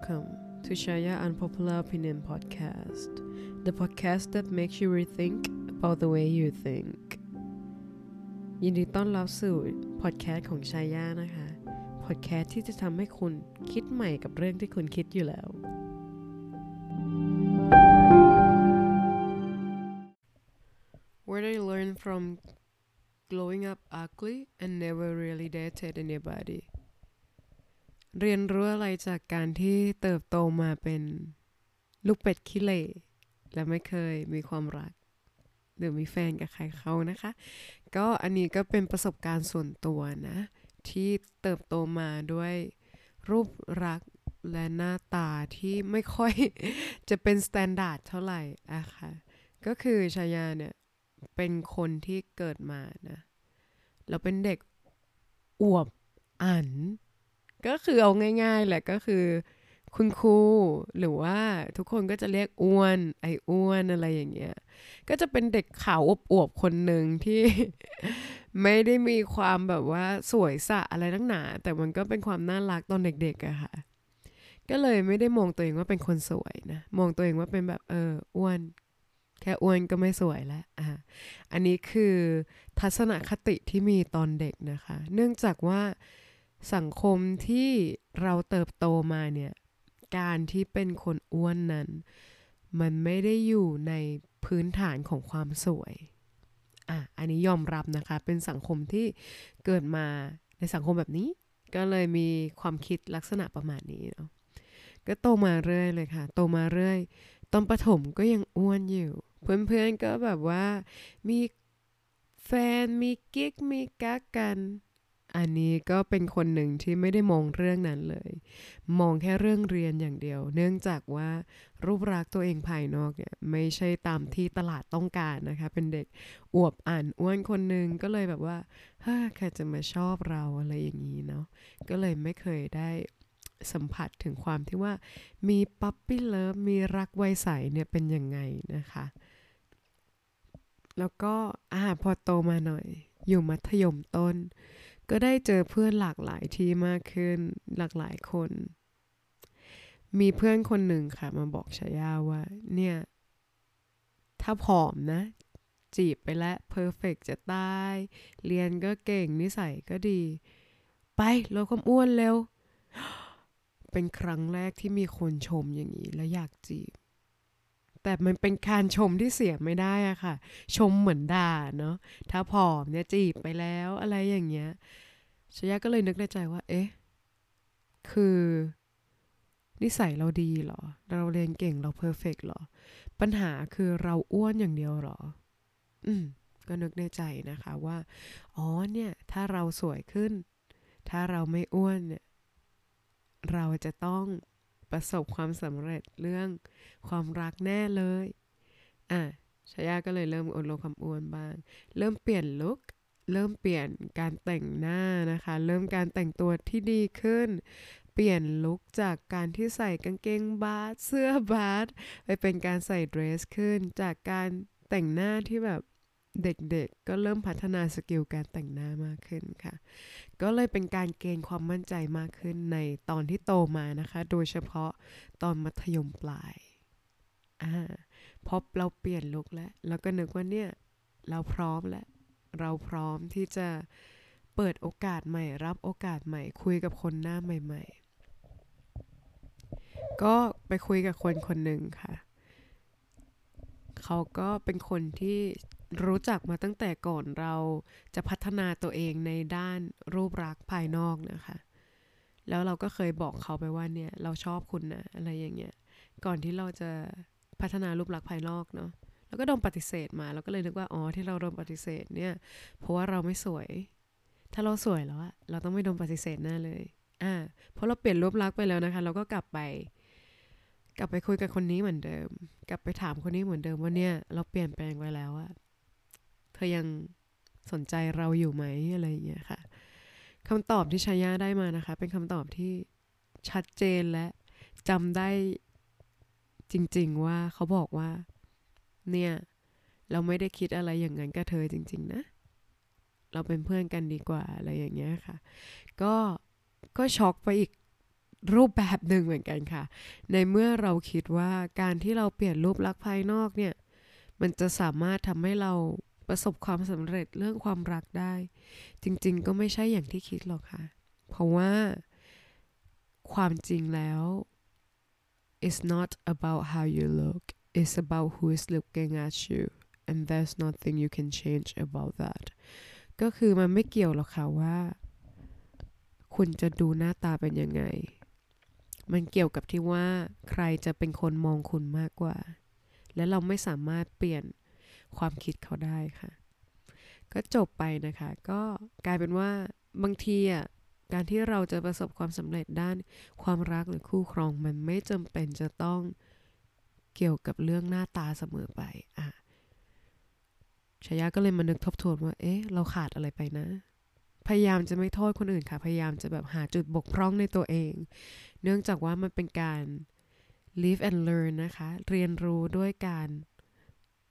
Welcome to Shaya Unpopular Opinion Podcast, the podcast that makes you rethink about the way you think. ยินดีต้อนรับสู่พอดแคสต์ของชายานะคะ พอดแคสต์ที่จะทำให้คุณคิดใหม่กับเรื่องที่คุณคิดอยู่แล้ว Where I learned from growing up ugly and never really dated anybody เรียนรู้อะไรจากการที่เติบโตมาเป็นลูกเป็ดขี้เหร่และไม่เคยมีความรัก หรือมีแฟนกับใครเขานะคะ ก็อันนี้ก็เป็นประสบการณ์ส่วนตัวนะ ที่เติบโตมาด้วยรูปลักษณ์และหน้าตาที่ไม่ค่อยจะเป็น standard เท่าไหร่อะค่ะ ก็คือชายาเนี่ย เป็นคนที่เกิดมานะเราเป็นเด็กอวบอัน ก็คือเอาง่ายๆแหละก็คือ คุณครูหรือว่าทุกคนก็จะเรียกอ้วน ไอ้อ้วนอะไรอย่างเงี้ยก็จะเป็นเด็กขาวอวบๆคนหนึ่งที่ ไม่ได้มีความแบบว่าสวยสะอะไรนักหนา แต่มันก็เป็นความน่ารักตอนเด็กๆอะค่ะ ก็เลยไม่ได้มองตัวเองว่าเป็นคนสวยนะ มองตัวเองว่าเป็นแบบเอออ้วน แค่อ้วนก็ไม่สวยแล้วอะอันนี้คือทัศนคติที่มีตอนเด็กนะคะ เนื่องจากว่า สังคมที่เราเติบโตมาเนี่ย การที่เป็นคนอ้วนนั้น มันไม่ได้อยู่ในพื้นฐานของความสวย อะ อันนี้ยอมรับนะคะ เป็นสังคมที่เกิดมาในสังคมแบบนี้ ก็เลยมีความคิดลักษณะประมาณนี้เนาะ ก็โตมาเรื่อยเลยค่ะ โตมาเรื่อย ตอนประถมก็ยังอ้วนอยู่ เพื่อนๆก็แบบว่ามีแฟนมีกิ๊กมีกักกัน อันนี้ก็เป็นคนหนึ่งที่ไม่ได้มองเรื่องนั้นเลย มองแค่เรื่องเรียนอย่างเดียว เนื่องจากว่ารูปลักษ์ตัวเองภายนอกเนี่ยไม่ใช่ตามที่ตลาดต้องการนะคะ เป็นเด็กอวบอ่านอ้วนคนหนึ่งก็เลยแบบว่าเฮ้ยใครจะมาชอบเราอะไรอย่างนี้เนาะก็เลยไม่เคยได้สัมผัสถึงความที่ว่ามีปั๊ปปี้เลิฟมีรักไวใสเนี่ยเป็นยังไงนะคะ แล้วก็อ่าพอโตมาหน่อย อยู่มัธยมต้น ก็ได้เจอเพื่อนหลากหลายที่มากขึ้นหลากหลายคน มีเพื่อนคนหนึ่งค่ะ มาบอกชายาว่า เนี่ย ถ้าผอมนะ จีบไปแล้วเพอร์เฟกจะตาย เรียนก็เก่งนิสัยก็ดี ไปลดความอ้วนเร็ว เป็นครั้งแรกที่มีคนชมอย่างนี้ แล้วอยากจีบ แต่มันเป็นการชมที่เสียไม่ได้อะค่ะ ชมเหมือนด่าเนาะถ้าผอมเนี่ยจีบไปแล้วอะไรอย่างเงี้ยชยะก็เลยนึกในใจว่า เอ๊ะ คือนิสัยเราดีหรอ เราเรียนเก่งเราเพอร์เฟกหรอ ปัญหาคือเราอ้วนอย่างเดียวหรอ อืม ก็นึกในใจนะคะว่า อ๋อเนี่ย ถ้าเราสวยขึ้น ถ้าเราไม่อ้วนเนี่ย เราจะต้อง ประสบความสำเร็จเรื่องความรักแน่เลย อะชายาก็เลยเริ่มอดลดความอ้วนบ้าง เริ่มเปลี่ยนลุคเริ่มเปลี่ยนการแต่งหน้านะคะ เริ่มการแต่งตัวที่ดีขึ้น เปลี่ยนลุคจากการที่ใส่กางเกงบาสเสื้อบาสไปเป็นการใส่เดรสขึ้น จากการแต่งหน้าที่แบบ เด็กๆ ก็เริ่มพัฒนาสกิลการแต่งหน้ามากขึ้นค่ะ ก็เลยเป็นการเกณฑ์ความมั่นใจมากขึ้นในตอนที่โตมานะคะ โดยเฉพาะตอนมัธยมปลายอ่าพอเราเปลี่ยนลุคแล้วแล้วก็นึกว่าเนี่ยเราพร้อมแล้ว เราพร้อมที่จะเปิดโอกาสใหม่ รับโอกาสใหม่ คุยกับคนหน้าใหม่ ๆ ก็ไปคุยกับคนคนหนึ่งค่ะ เขาก็เป็นคนที่ รู้จักมาตั้งแต่ก่อนเราจะพัฒนาตัวเองในด้านรูปลักษ์ภายนอกนะคะ แล้วเราก็เคยบอกเขาไปว่าเนี่ยเราชอบคุณนะอะไรอย่างเงี้ย ก่อนที่เราจะพัฒนารูปลักษณ์ภายนอกเนาะ แล้วก็โดนปฏิเสธมาแล้วก็เลยนึกว่าอ๋อที่เราโดนปฏิเสธเนี่ย เพราะว่าเราไม่สวย ถ้าเราสวยแล้วอะเราต้องไม่โดนปฏิเสธแน่เลย อ่า เพราะเราเปลี่ยนรูปลักษณ์ไปแล้วนะคะ เราก็กลับไปกลับไปคุยกับคนนี้เหมือนเดิม กลับไปถามคนนี้เหมือนเดิมว่าเนี่ย เราเปลี่ยนแปลงไปแล้วอะ เธอยังสนใจเราอยู่ไหมอะไรอย่างเงี้ยค่ะคำตอบที่ชายาได้มานะคะ เป็นคำตอบที่ชัดเจนและจำได้จริง ๆ ว่าเขาบอกว่า เนี่ย เราไม่ได้คิดอะไรอย่างนั้นกับเธอจริง ๆ นะ เราเป็นเพื่อนกันดีกว่าอะไรอย่างเงี้ยค่ะ ก็ก็ช็อกไปอีกรูปแบบหนึ่งเหมือนกันค่ะ ในเมื่อเราคิดว่าการที่เราเปลี่ยนรูปลักษณ์ภายนอกเนี่ย มันจะสามารถทำให้เรา ประสบความสำเร็จเรื่องความรักได้ จริง ๆ ก็ไม่ใช่อย่างที่คิดหรอกค่ะ เพราะว่าความจริงแล้ว it's not about how you look it's about who is looking at you and there's nothing you can change about that ก็คือมันไม่เกี่ยวหรอกค่ะว่า คุณจะดูหน้าตาเป็นยังไง มันเกี่ยวกับที่ว่าใครจะเป็นคนมองคุณมากกว่า และเราไม่สามารถเปลี่ยน ความคิดเขาได้ค่ะ ก็จบไปนะคะ ก็กลายเป็นว่าบางทีอะการที่เราจะประสบความสำเร็จด้านความรักหรือคู่ครองมันไม่จำเป็นจะต้องเกี่ยวกับเรื่องหน้าตาเสมอไปอะชายาก็เลยมานึกทบทวนว่า เอ๊ะ เราขาดอะไรไปนะ พยายามจะไม่โทษคนอื่นค่ะ พยายามจะแบบหาจุดบกพร่องในตัวเอง เนื่องจากว่ามันเป็นการ live and learn นะคะ เรียนรู้ด้วยการ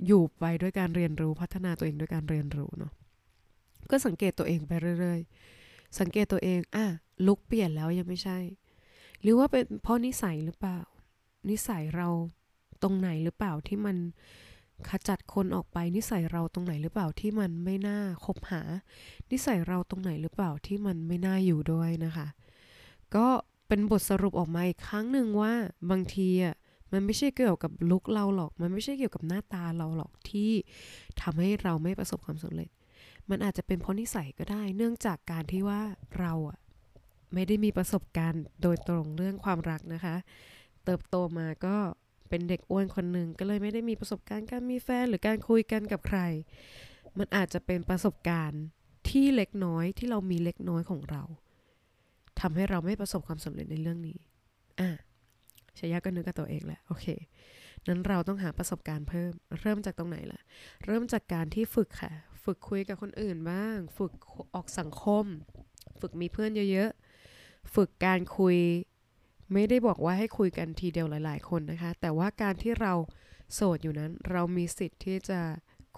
อยู่ไปด้วยการเรียนรู้พัฒนาตัวเองด้วยการเรียนรู้เนาะก็สังเกตตัวเองไปเรื่อยๆ สังเกตตัวเองอะลุกเปลี่ยนแล้วยังไม่ใช่ หรือว่าเป็นเพราะนิสัยหรือเปล่า นิสัยเราตรงไหนหรือเปล่าที่มันขจัดคนออกไปนิสัยเราตรงไหนหรือเปล่าที่มันไม่น่าคบหา นิสัยเราตรงไหนหรือเปล่าที่มันไม่น่าอยู่ด้วยนะคะ ก็เป็นบทสรุปออกมาอีกครั้งหนึ่งว่าบางทีอะ มันไม่ใช่เกี่ยวกับลุกเราหรอก มันไม่ใช่เกี่ยวกับหน้าตาเราหรอกที่ทำให้เราไม่ประสบความสำเร็จ มันอาจจะเป็นเพราะนิสัยก็ได้ เนื่องจากการที่ว่าเราอะไม่ได้มีประสบการณ์โดยตรงเรื่องความรักนะคะ เติบโตมาก็เป็นเด็กอ้วนคนหนึ่งก็เลยไม่ได้มีประสบการณ์การมีแฟนหรือการคุยกันกับใคร มันอาจจะเป็นประสบการณ์ที่เล็กน้อยที่เรามีเล็กน้อยของเราทำให้เราไม่ประสบความสำเร็จในเรื่องนี้อะ ชายาก็นึกกับตัวเองแหละโอเคนั้นเราต้องหาประสบการณ์เพิ่ม เริ่มจากตรงไหนล่ะ เริ่มจากการที่ฝึกค่ะ ฝึกคุยกับคนอื่นบ้าง ฝึกออกสังคม ฝึกมีเพื่อนเยอะๆ ฝึกการคุย ไม่ได้บอกว่าให้คุยกันทีเดียวหลาย ๆ คนนะคะ แต่ว่าการที่เราโสดอยู่นั้น เรามีสิทธิ์ที่จะ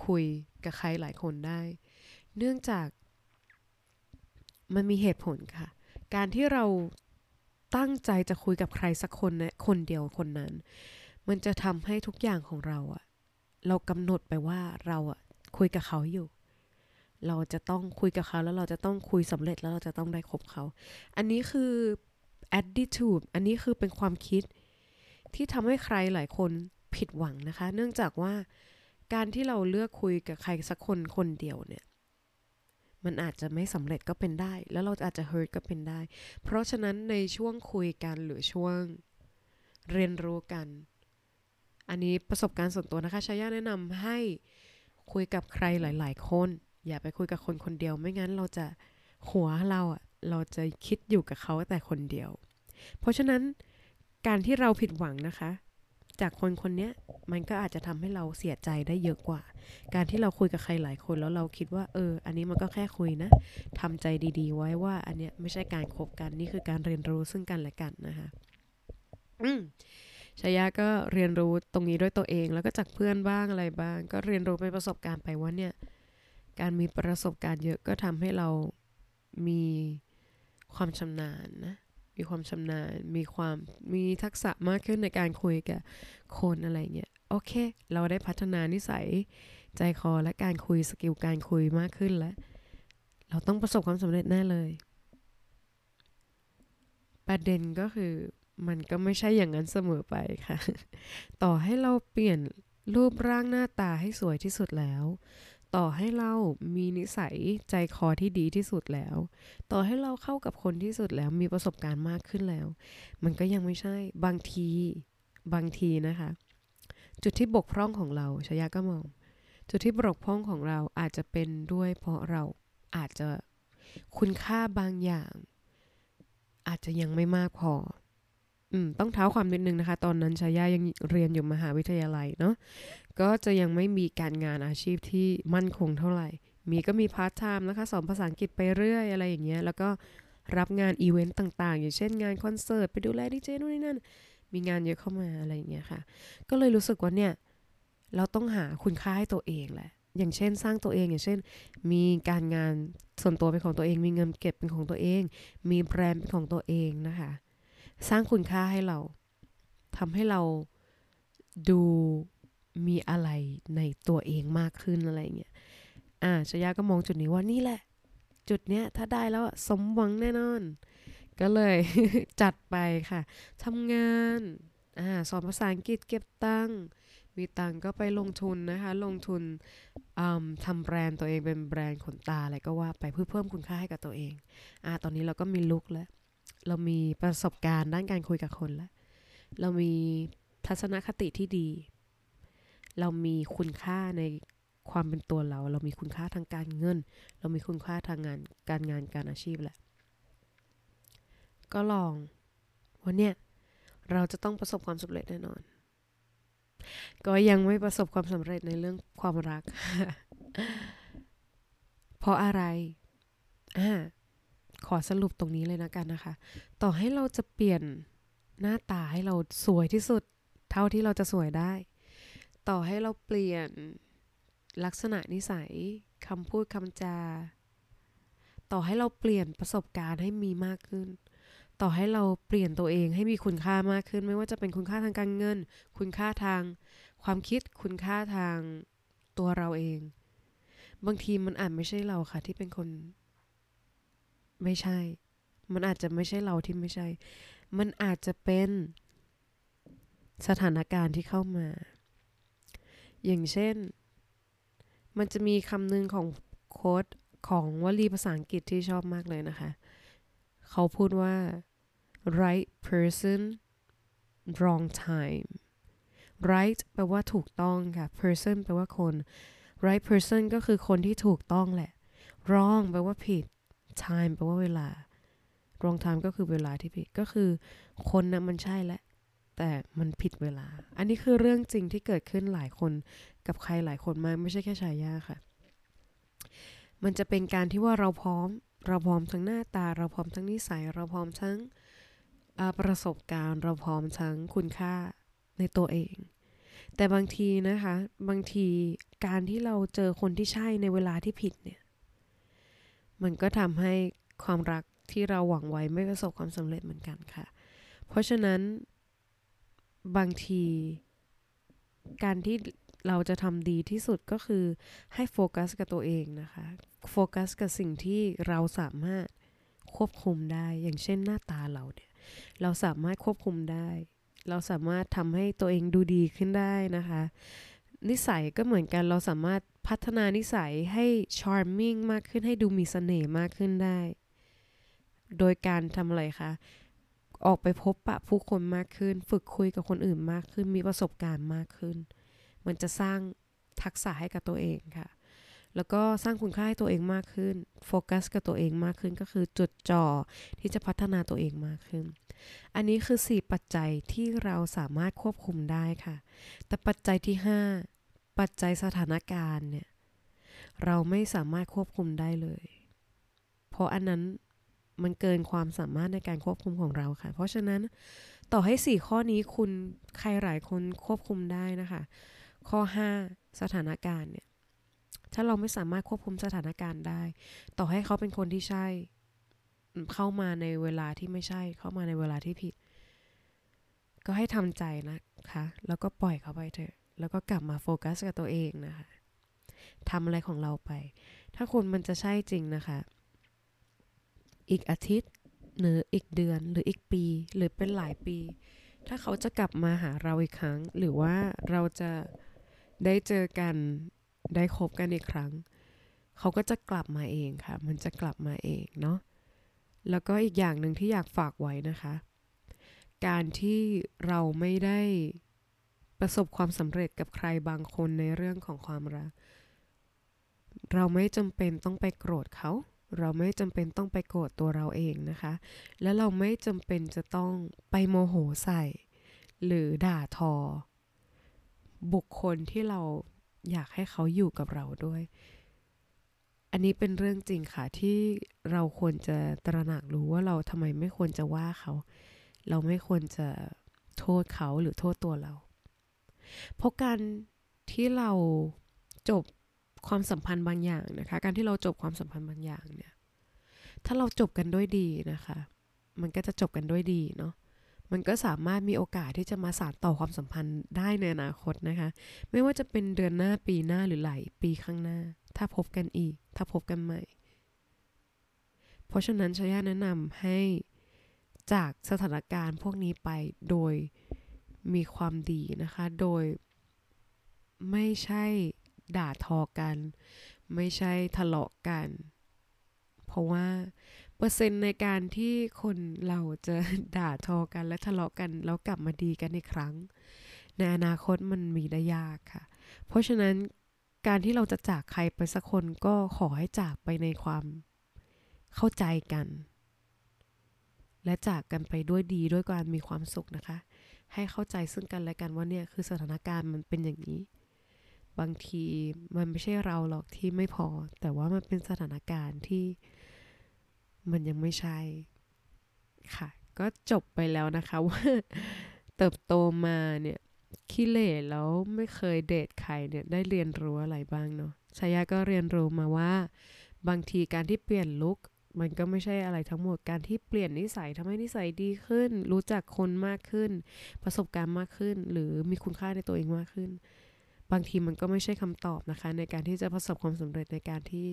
คุยกับใครหลายคนได้ เนื่องจากมันมีเหตุผลค่ะ การที่เรา ตั้งใจจะคุยกับใครสักคนนะคนเดียวคนนั้น มันจะทำให้ทุกอย่างของเราอะเรากำหนดไปว่าเราอะคุยกับเขาอยู่ เราจะต้องคุยกับเขาแล้วเราจะต้องคุยสำเร็จแล้วเราจะต้องได้คบเขา อันนี้คือ attitude อันนี้คือเป็นความคิดที่ทำให้ใครหลายคนผิดหวังนะคะ เนื่องจากว่าการที่เราเลือกคุยกับใครสักคนคนเดียวเนี่ย มันอาจจะไม่สำเร็จก็เป็นได้ แล้วเราอาจจะ hurt ก็เป็นได้ เพราะฉะนั้นในช่วงคุยกันหรือช่วงเรียนรู้กัน อันนี้ประสบการณ์ส่วนตัวนะคะชายาแนะนำให้คุยกับใครหลาย ๆ คน อย่าไปคุยกับคนคนเดียว ไม่งั้นเราจะหัวเราอะเราจะคิดอยู่กับเขาแต่คนเดียว เพราะฉะนั้นการที่เราผิดหวังนะคะ จากคนคนนี้มันก็อาจจะทำให้เราเสียใจได้เยอะกว่า การที่เราคุยกับใครหลายคนแล้วเราคิดว่า เออ อันนี้มันก็แค่คุยนะทำใจดีๆ ไว้ว่า อันเนี้ยไม่ใช่การคบกันนี่คือการเรียนรู้ซึ่งกันและกันนะคะ อืมชายาก็เรียนรู้ตรงนี้ด้วยตัวเอง แล้วก็จากเพื่อนบ้างอะไรบ้าง ก็เรียนรู้เป็นประสบการณ์ไปว่าเนี่ย การมีประสบการณ์เยอะก็ทำให้เรามีความชำนาญนะ มีความชำนาญ มีความมีทักษะมากขึ้นในการคุยกับคนอะไรเงี้ยโอเค เราได้พัฒนานิสัยใจคอและการคุยสกิลการคุยมากขึ้นแล้ว เราต้องประสบความสำเร็จแน่เลย ประเด็นก็คือมันก็ไม่ใช่อย่างนั้นเสมอไปค่ะ ต่อให้เราเปลี่ยนรูปร่างหน้าตาให้สวยที่สุดแล้ว ต่อให้เรามีนิสัยใจคอที่ดีที่สุดแล้ว ต่อให้เราเข้ากับคนที่สุดแล้วมีประสบการณ์มากขึ้นแล้ว มันก็ยังไม่ใช่บางที บางทีนะคะ จุดที่บกพร่องของเราชายาก็มอง จุดที่บกพร่องของเราอาจจะเป็นด้วยเพราะเราอาจจะคุณค่าบางอย่าง อาจจะยังไม่มากพอ อืมต้องเท้าความนิดนึงนะคะ ตอนนั้นชายายังเรียนอยู่มหาวิทยาลัยเนาะก็จะยังไม่มีการงานอาชีพที่มั่นคงเท่าไหร่ มีก็มีพาร์ทไทม์นะคะสอนภาษาอังกฤษไปเรื่อยอะไรอย่างเงี้ยแล้วก็รับงานอีเวนต์ต่างๆ อย่างเช่นงานคอนเสิร์ตไปดูแลดีเจนู่นนี่นั่น มีงานเยอะเข้ามาอะไรอย่างเงี้ยค่ะ ก็เลยรู้สึกว่าเนี่ย เราต้องหาคุณค่าให้ตัวเองแหละ อย่างเช่น สร้างตัวเองอย่างเช่น มีการงานส่วนตัวเป็นของตัวเอง มีเงินเก็บเป็นของตัวเอง มีแบรนด์เป็นของตัวเองนะคะ สร้างคุณค่าให้เราทำให้เราดูมีอะไรในตัวเองมากขึ้นอะไรเงี้ย อ่าชยาก็มองจุดนี้ว่านี่แหละ จุดเนี้ยถ้าได้แล้วสมหวังแน่นอน ก็เลยจัดไปค่ะทำงานอ่าสอนภาษาอังกฤษเก็บตังมีตังก็ไปลงทุนนะคะ ลงทุนทำแบรนด์ตัวเองเป็นแบรนด์ขนตาอะไรก็ว่าไปเพื่อเพิ่มคุณค่าให้กับตัวเองอ่าตอนนี้เราก็มีลุกแล้ว เรามีประสบการณ์ด้านการคุยกับคนแล้วเรามีทัศนคติที่ดี เรามีคุณค่าในความเป็นตัวเรา เรามีคุณค่าทางการเงิน เรามีคุณค่าทางงานการงานการอาชีพแหละ ก็ลองวันเนี้ยเราจะต้องประสบความสำเร็จแน่นอน ก็ยังไม่ประสบความสำเร็จในเรื่องความรัก เพราะอะไรอ่า ขอสรุปตรงนี้เลยนะกันนะคะ ต่อให้เราจะเปลี่ยนหน้าตาให้เราสวยที่สุด เท่าที่เราจะสวยได้ ต่อให้เราเปลี่ยนลักษณะนิสัยคำพูดคำจา ต่อให้เราเปลี่ยนประสบการณ์ให้มีมากขึ้น ต่อให้เราเปลี่ยนตัวเองให้มีคุณค่ามากขึ้น ไม่ว่าจะเป็นคุณค่าทางการเงิน คุณค่าทางความคิดคุณค่าทางตัวเราเอง บางทีมันอาจไม่ใช่เราค่ะที่เป็นคน ไม่ใช่ มันอาจจะไม่ใช่เราที่ไม่ใช่ มันอาจจะเป็นสถานการณ์ที่เข้ามา อย่างเช่น มันจะมีคำหนึ่งของโค้ดของวลีภาษาอังกฤษที่ชอบมากเลยนะคะ เขาพูดว่า right person wrong time right แปลว่าถูกต้องค่ะ person แปลว่าคน right person ก็คือคนที่ถูกต้องแหละ wrong แปลว่าผิด time แปลว่าเวลา wrong time ก็คือเวลาที่ผิดก็คือคนนะมันใช่แหละ แต่มันผิดเวลา อันนี้คือเรื่องจริงที่เกิดขึ้นหลายคนกับใครหลายคนมากไม่ใช่แค่ชายาค่ะ มันจะเป็นการที่ว่าเราพร้อม เราพร้อมทั้งหน้าตา เราพร้อมทั้งนิสัย เราพร้อมทั้งประสบการณ์เราพร้อมทั้งคุณค่าในตัวเอง แต่บางทีนะคะ บางทีการที่เราเจอคนที่ใช่ในเวลาที่ผิดเนี่ย มันก็ทำให้ความรักที่เราหวังไว้ไม่ประสบความสำเร็จเหมือนกันค่ะ เพราะฉะนั้นบางทีการที่เราจะทำดีที่สุดก็คือให้โฟกัสกับตัวเองนะคะ โฟกัสกับสิ่งที่เราสามารถควบคุมได้ อย่างเช่นหน้าตาเราเนี่ย เราสามารถควบคุมได้ เราสามารถทำให้ตัวเองดูดีขึ้นได้นะคะ นิสัยก็เหมือนกัน เราสามารถ พัฒนานิสัยให้ charming มากขึ้นให้ดูมีสเสน่ห์มากขึ้นได้ โดยการทำอะไรคะ ออกไปพบปะผู้คนมากขึ้น ฝึกคุยกับคนอื่นมากขึ้น มีประสบการณ์มากขึ้น มันจะสร้างทักษะให้กับตัวเองค่ะ แล้วก็สร้างคุณค่าให้ตัวเองมากขึ้น โฟกัสกับตัวเองมากขึ้นก็คือจุดจ่อที่จะพัฒนาตัวเองมากขึ้น อันนี้คือ 4 ปัจจัยที่เราสามารถควบคุมได้ค่ะ แต่ปัจจัยที่ 5 ปัจจัยสถานการณ์เนี่ยเราไม่สามารถควบคุมได้เลย เพราะอันนั้นมันเกินความสามารถในการควบคุมของเราค่ะ เพราะฉะนั้นต่อให้ 4 ข้อนี้คุณใครหลายคนควบคุมได้นะคะ ข้อ 5 สถานการณ์เนี่ยถ้าเราไม่สามารถควบคุมสถานการณ์ได้ ต่อให้เขาเป็นคนที่ใช่ เข้ามาในเวลาที่ไม่ใช่ เข้ามาในเวลาที่ผิด ก็ให้ทำใจนะคะ แล้วก็ปล่อยเขาไปเถอะ แล้วก็กลับมาโฟกัสกับตัวเองนะคะทำอะไรของเราไป ถ้าคุณมันจะใช่จริงนะคะ อีกอาทิตย์หรืออีกเดือนหรืออีกปีหรือเป็นหลายปี ถ้าเขาจะกลับมาหาเราอีกครั้ง หรือว่าเราจะได้เจอกันได้คบกันอีกครั้ง เขาก็จะกลับมาเองค่ะ มันจะกลับมาเองเนาะแล้วก็อีกอย่างหนึ่งที่อยากฝากไว้นะคะ การที่เราไม่ได้ ประสบความสำเร็จกับใครบางคนในเรื่องของความรัก เราไม่จำเป็นต้องไปโกรธเขา เราไม่จำเป็นต้องไปโกรธตัวเราเองนะคะ และเราไม่จำเป็นจะต้องไปโมโหใส่ หรือด่าทอ บุคคลที่เราอยากให้เขาอยู่กับเราด้วย อันนี้เป็นเรื่องจริงค่ะที่เราควรจะตระหนักรู้ว่าเราทำไมไม่ควรจะว่าเขา เราไม่ควรจะโทษเขาหรือโทษตัวเรา เพราะการที่เราจบความสัมพันธ์บางอย่างนะคะ การที่เราจบความสัมพันธ์บางอย่างเนี่ย ถ้าเราจบกันด้วยดีนะคะ มันก็จะจบกันด้วยดีเนาะ มันก็สามารถมีโอกาสที่จะมาสานต่อความสัมพันธ์ได้ในอนาคตนะคะ ไม่ว่าจะเป็นเดือนหน้าปีหน้าหรือหลายปีข้างหน้า ถ้าพบกันอีก ถ้าพบกันใหม่ เพราะฉะนั้นชายาแนะนำให้จากสถานการณ์พวกนี้ไปโดย มีความดีนะคะ โดยไม่ใช่ด่าทอกัน ไม่ใช่ทะเลาะกัน เพราะว่าเปอร์เซ็นต์ในการที่คนเราจะด่าทอกันและทะเลาะกันแล้วกลับมาดีกันในครั้ง ในอนาคตมันมีได้ยากค่ะ เพราะฉะนั้นการที่เราจะจากใครไปสักคนก็ขอให้จากไปในความเข้าใจกัน และจากกันไปด้วยดีด้วยการมีความสุขนะคะ ให้เข้าใจซึ่งกันและกันว่าเนี่ยคือสถานการณ์มันเป็นอย่างนี้ บางทีมันไม่ใช่เราหรอกที่ไม่พอ แต่ว่ามันเป็นสถานการณ์ที่มันยังไม่ใช่ค่ะ ก็จบไปแล้วนะคะว่าเติบโตมาเนี่ยขี้เล่แล้วไม่เคยเดทใครเนี่ยได้เรียนรู้อะไรบ้างเนาะชายาก็เรียนรู้มาว่า บางทีการที่เปลี่ยนลุค มันก็ไม่ใช่อะไรทั้งหมดการที่เปลี่ยนนิสัยทำให้นิสัยดีขึ้น รู้จักคนมากขึ้น ประสบการณ์มากขึ้น หรือมีคุณค่าในตัวเองมากขึ้น บางทีมันก็ไม่ใช่คำตอบนะคะ ในการที่จะประสบความสำเร็จในการที่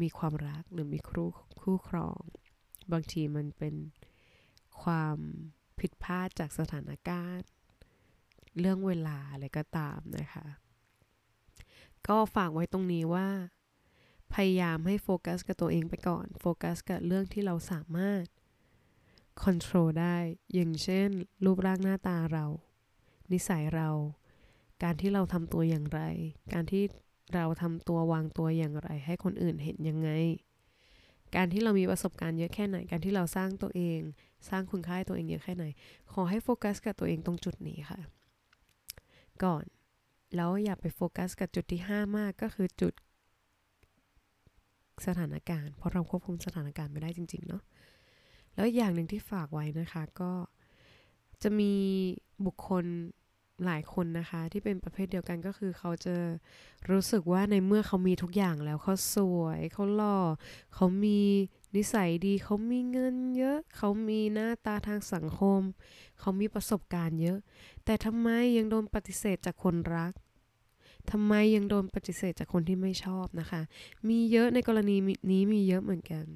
มีความรักหรือมีครูคู่ครอง บางทีมันเป็นความผิดพลาดจากสถานการณ์ เรื่องเวลาอะไรก็ตามนะคะ ก็ฝากไว้ตรงนี้ว่า พยายามให้โฟกัสกับตัวเองไปก่อน โฟกัสกับเรื่องที่เราสามารถคอนโทรลได้ อย่างเช่น รูปร่างหน้าตาเรา นิสัยเรา การที่เราทำตัวอย่างไร การที่เราทำตัววางตัวอย่างไร ให้คนอื่นเห็นยังไง การที่เรามีประสบการณ์เยอะแค่ไหน การที่เราสร้างตัวเอง สร้างคุณค่าตัวเองเยอะแค่ไหน ขอให้โฟกัสกับตัวเองตรงจุดนี้ค่ะ ก่อน แล้วอย่าไปโฟกัสกับจุดที่ 5 มากก็คือจุด สถานการณ์ เพราะเราควบคุมสถานการณ์ไม่ได้จริง ๆ เนาะแล้วอย่างหนึ่งที่ฝากไว้นะคะก็จะมีบุคคลหลายคนนะคะ ที่เป็นประเภทเดียวกันก็คือเขาจะรู้สึกว่าในเมื่อเขามีทุกอย่างแล้วเขาสวยเขาหล่อเขามีนิสัยดีเขามีเงินเยอะ เขามีหน้าตาทางสังคม เขามีประสบการณ์เยอะ แต่ทำไมยังโดนปฏิเสธจากคนรัก ทำไมยังโดนปฏิเสธจากคนที่ไม่ชอบนะคะ มีเยอะในกรณีนี้มีเยอะเหมือนกัน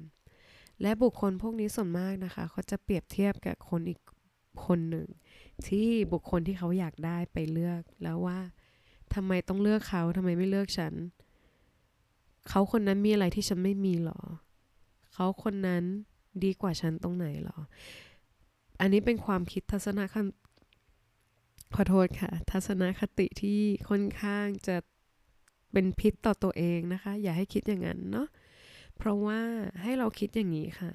และบุคคลพวกนี้ส่วนมากนะคะเขาจะเปรียบเทียบกับคนอีกคนหนึ่ง ที่บุคคลที่เขาอยากได้ไปเลือกแล้วว่าทำไมต้องเลือกเขาทำไมไม่เลือกฉัน เขาคนนั้นมีอะไรที่ฉันไม่มีหรอ เขาคนนั้นดีกว่าฉันตรงไหนหรอ อันนี้เป็นความคิดทัศนคต ขอโทษค่ะ ทัศนคติที่ค่อนข้างจะเป็นพิษต่อตัวเองนะคะ อย่าให้คิดอย่างนั้นเนาะเพราะว่าให้เราคิดอย่างนี้ค่ะ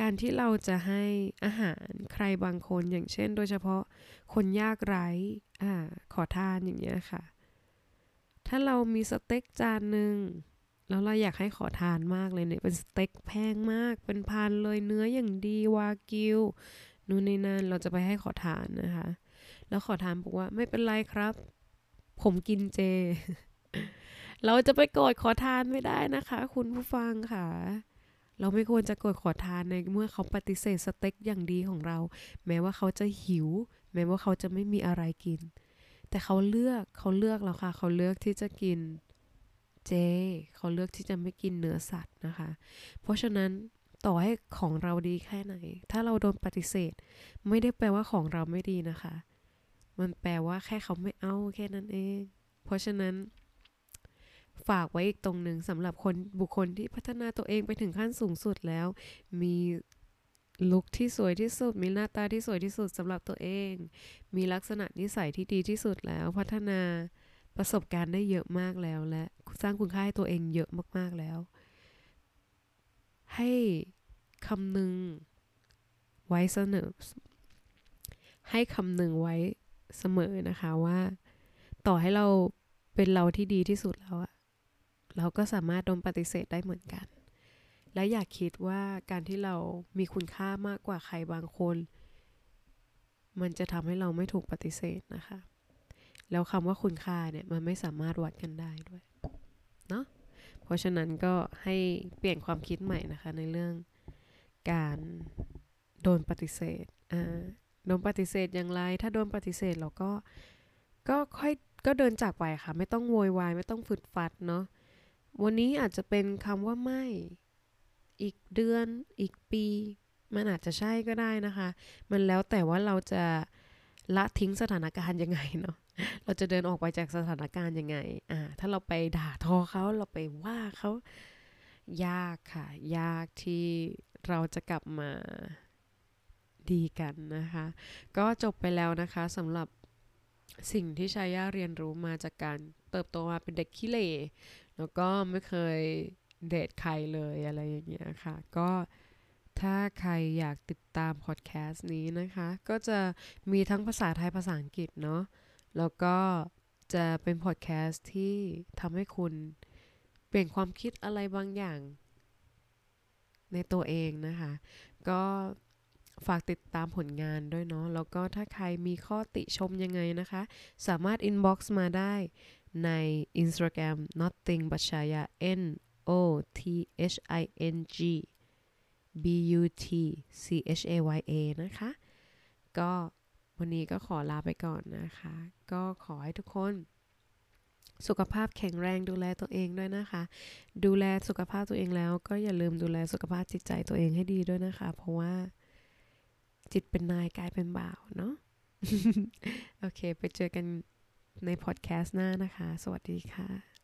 การที่เราจะให้อาหารใครบางคนอย่างเช่น โดยเฉพาะคนยากไร้อ่าขอทานอย่างเงี้ยค่ะ ถ้าเรามีสเต็กจานหนึ่งแล้วเราอยากให้ขอทานมากเลยเนี่ยเป็นสเต็กแพงมาก เป็นพันเลยเนื้ออย่างดีวากิวนู่นนี่นั่นเราจะไปให้ขอทานนะคะ แล้วขอทานบอกว่าไม่เป็นไรครับ ผมกินเจ เราจะไปโกรธขอทานไม่ได้นะคะ คุณผู้ฟังค่ะเราไม่ควรจะโกดขอทานในเมื่อเขาปฏิเสธสเต็กอย่างดีของเรา แม้ว่าเขาจะหิว แม้ว่าเขาจะไม่มีอะไรกิน แต่เขาเลือกเขาเลือกแล้วค่ะ เขาเลือกที่จะกินเจ เขาเลือกที่จะไม่กินเนื้อสัตว์นะคะ เพราะฉะนั้นต่อให้ของเราดีแค่ไหน ถ้าเราโดนปฏิเสธ ไม่ได้แปลว่าของเราไม่ดีนะคะ มันแปลว่าแค่เขาไม่เอาแค่นั้นเอง เพราะฉะนั้น ฝากไว้อีกตรงหนึ่งสำหรับคนบุคคลที่พัฒนาตัวเองไปถึงขั้นสูงสุดแล้ว มีลุคที่สวยที่สุด มีหน้าตาที่สวยที่สุดสำหรับตัวเอง มีลักษณะนิสัยที่ดีที่สุดแล้ว พัฒนาประสบการณ์ได้เยอะมากแล้ว และสร้างคุณค่าให้ตัวเองเยอะมากๆแล้ว ให้คำนึงไว้เสนอให้คำนึงไว้ เสมอนะคะว่า ต่อให้เราเป็นเราที่ดีที่สุดแล้วอะเราก็สามารถโดนปฏิเสธได้เหมือนกัน และอย่าคิดว่าการที่เรามีคุณค่ามากกว่าใครบางคน มันจะทำให้เราไม่ถูกปฏิเสธนะคะ แล้วคำว่าคุณค่าเนี่ยมันไม่สามารถวัดกันได้ด้วยเนาะเพราะฉะนั้นก็ให้เปลี่ยนความคิดใหม่นะคะในเรื่องการโดนปฏิเสธอ่า โดนปฏิเสธอย่างไร ถ้าโดนปฏิเสธเราก็ก็ค่อยก็เดินจากไปค่ะ ไม่ต้องโวยวายไม่ต้องฝึดฟัดเนาะวันนี้อาจจะเป็นคำว่าไม่ อีกเดือน อีกปี มันอาจจะใช่ก็ได้นะคะ มันแล้วแต่ว่าเราจะละทิ้งสถานการณ์ยังไงเนาะเราจะเดินออกไปจากสถานการณ์ยังไง อ่า ถ้าเราไปด่าทอเขาเราไปว่าเขายากค่ะ ยากที่เราจะกลับมา ดีกันนะคะ ก็จบไปแล้วนะคะสำหรับสิ่งที่ชายาเรียนรู้มาจากการเติบโตมาเป็นเด็กขี้เหร่แล้วก็ไม่เคยเดทใครเลยอะไรอย่างเงี้ยค่ะ ก็ถ้าใครอยากติดตามพอดแคสต์นี้นะคะ ก็จะมีทั้งภาษาไทยภาษาอังกฤษเนาะแล้วก็จะเป็นพอดแคสต์ที่ทำให้คุณเปลี่ยนความคิดอะไรบางอย่างในตัวเองนะคะ ก็ ฝากติดตามผลงานด้วยเนาะแล้วก็ถ้าใครมีข้อติชมยังไงนะคะ สามารถ inbox มาได้ใน Instagram nothing but chaya n o t h i n g b u t c h a y a นะคะ ก็วันนี้ก็ขอลาไปก่อนนะคะ ก็ขอให้ทุกคน สุขภาพแข็งแรงดูแลตัวเองด้วยนะคะ ดูแลสุขภาพตัวเองแล้ว ก็อย่าลืมดูแลสุขภาพจิตใจตัวเองให้ดีด้วยนะคะ เพราะว่า จิตเป็นนายกายเป็นบ่าวเนาะโอเค ไปเจอกันในพอดแคสต์หน้านะคะ สวัสดีค่ะ